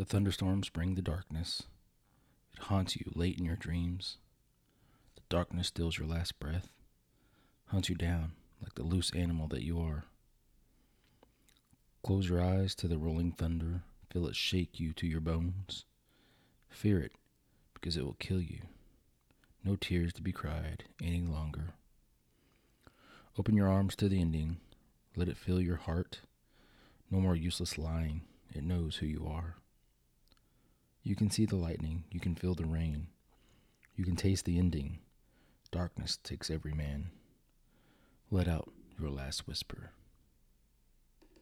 The thunderstorms bring the darkness. It haunts you late in your dreams. The darkness steals your last breath, hunts you down like the loose animal that you are. Close your eyes to the rolling thunder, feel it shake you to your bones. Fear it, because it will kill you. No tears to be cried any longer. Open your arms to the ending, let it fill your heart. No more useless lying, it knows who you are. You can see the lightning, you can feel the rain, you can taste the ending. Darkness takes every man. Let out your last whisper.